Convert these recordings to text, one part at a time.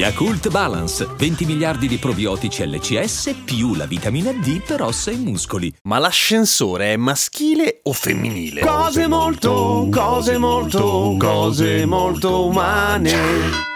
Yakult Balance, 20 miliardi di probiotici LCS più la vitamina D per ossa e muscoli. Ma l'ascensore è maschile o femminile? Cose molto, cose molto, cose molto umane.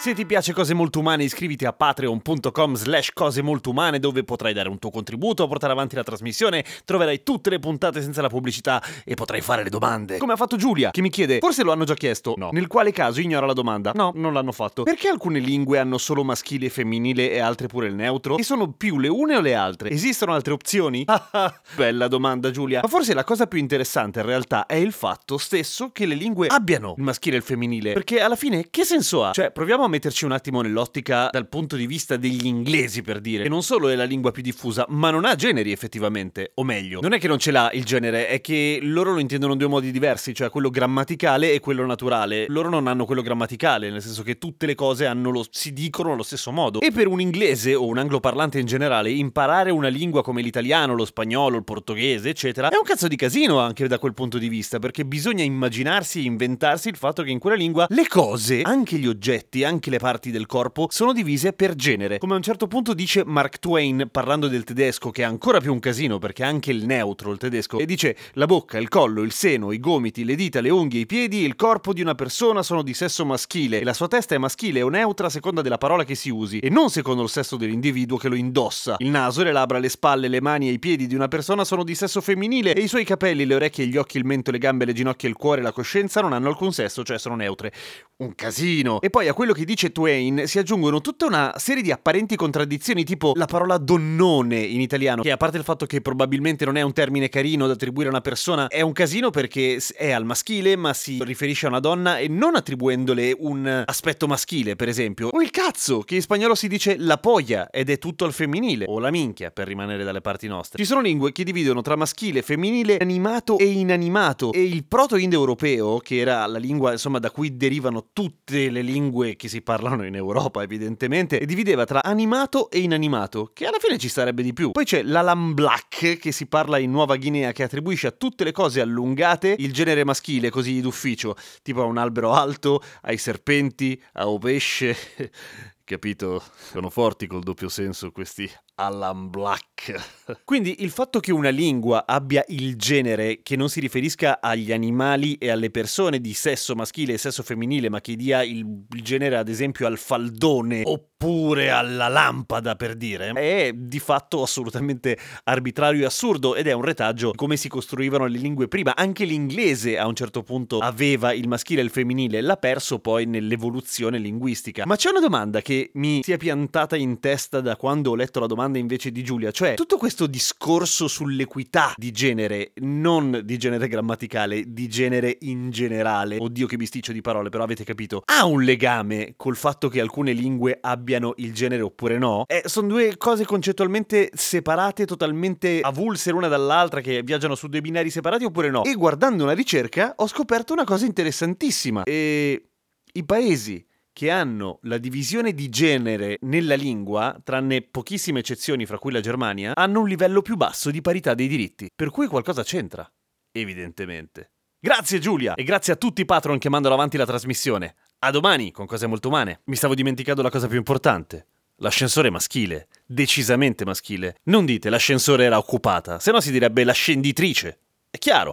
Se ti piace Cose Molto Umane iscriviti a patreon.com slash cose molto umane dove potrai dare un tuo contributo portare avanti la trasmissione, troverai tutte le puntate senza la pubblicità e potrai fare le domande. Come ha fatto Giulia, che mi chiede, forse lo hanno già chiesto? No. Nel quale caso ignora la domanda? No, non l'hanno fatto. Perché alcune lingue hanno solo maschile e femminile e altre pure il neutro? E sono più le une o le altre? Esistono altre opzioni? Bella domanda Giulia. Ma forse la cosa più interessante in realtà è il fatto stesso che le lingue abbiano il maschile e il femminile. Perché alla fine che senso ha? Cioè, proviamo a metterci un attimo nell'ottica dal punto di vista degli inglesi, per dire, che non solo è la lingua più diffusa, ma non ha generi effettivamente, o meglio, non è che non ce l'ha il genere, è che loro lo intendono in due modi diversi, cioè quello grammaticale e quello naturale. Loro non hanno quello grammaticale, nel senso che tutte le cose lo, si dicono allo stesso modo. E per un inglese o un angloparlante in generale, imparare una lingua come l'italiano, lo spagnolo, il portoghese, eccetera, è un cazzo di casino anche da quel punto di vista, perché bisogna immaginarsi e inventarsi il fatto che in quella lingua le cose, anche gli oggetti, anche le parti del corpo sono divise per genere. Come a un certo punto dice Mark Twain parlando del tedesco, che è ancora più un casino perché è anche il neutro il tedesco, e dice la bocca, il collo, il seno, i gomiti, le dita, le unghie, i piedi e il corpo di una persona sono di sesso maschile e la sua testa è maschile o neutra a seconda della parola che si usi e non secondo il sesso dell'individuo che lo indossa. Il naso, le labbra, le spalle, le mani e i piedi di una persona sono di sesso femminile e i suoi capelli, le orecchie, gli occhi, il mento, le gambe, le ginocchia, il cuore e la coscienza non hanno alcun sesso, cioè sono neutre. Un casino. E poi a quello che dice Twain si aggiungono tutta una serie di apparenti contraddizioni, tipo la parola donnone in italiano, che a parte il fatto che probabilmente non è un termine carino da attribuire a una persona, è un casino perché è al maschile, ma si riferisce a una donna e non attribuendole un aspetto maschile, per esempio. O il cazzo, che in spagnolo si dice la polla ed è tutto al femminile, o la minchia, per rimanere dalle parti nostre. Ci sono lingue che dividono tra maschile, femminile, animato e inanimato, e il proto-indoeuropeo, che era la lingua insomma da cui derivano tutte le lingue che si parlano parlano in Europa evidentemente, e divideva tra animato e inanimato, che alla fine ci sarebbe di più. Poi c'è l'Alamblak, che si parla in Nuova Guinea, che attribuisce a tutte le cose allungate il genere maschile, così d'ufficio, tipo a un albero alto, ai serpenti, a un pesce. Capito? Sono forti col doppio senso questi Alan Black. Quindi il fatto che una lingua abbia il genere che non si riferisca agli animali e alle persone di sesso maschile e sesso femminile, ma che dia il, genere ad esempio al faldone oppure alla lampada per dire, è di fatto assolutamente arbitrario e assurdo ed è un retaggio come si costruivano le lingue prima. Anche l'inglese a un certo punto aveva il maschile e il femminile, l'ha perso poi nell'evoluzione linguistica. Ma c'è una domanda che mi si è piantata in testa da quando ho letto la domanda invece di Giulia, cioè tutto questo discorso sull'equità di genere, non di genere grammaticale, di genere in generale, oddio che bisticcio di parole, però avete capito, ha un legame col fatto che alcune lingue abbiano il genere oppure no? Eh, sono due cose concettualmente separate, totalmente avulse l'una dall'altra, che viaggiano su due binari separati oppure no? E guardando una ricerca ho scoperto una cosa interessantissima. E i paesi che hanno la divisione di genere nella lingua, tranne pochissime eccezioni fra cui la Germania, hanno un livello più basso di parità dei diritti. Per cui qualcosa c'entra. Evidentemente. Grazie Giulia e grazie a tutti i patron che mandano avanti la trasmissione. A domani con cose molto umane. Mi stavo dimenticando la cosa più importante. L'ascensore maschile, decisamente maschile. Non dite l'ascensore era occupata, se no si direbbe l'ascenditrice. È chiaro.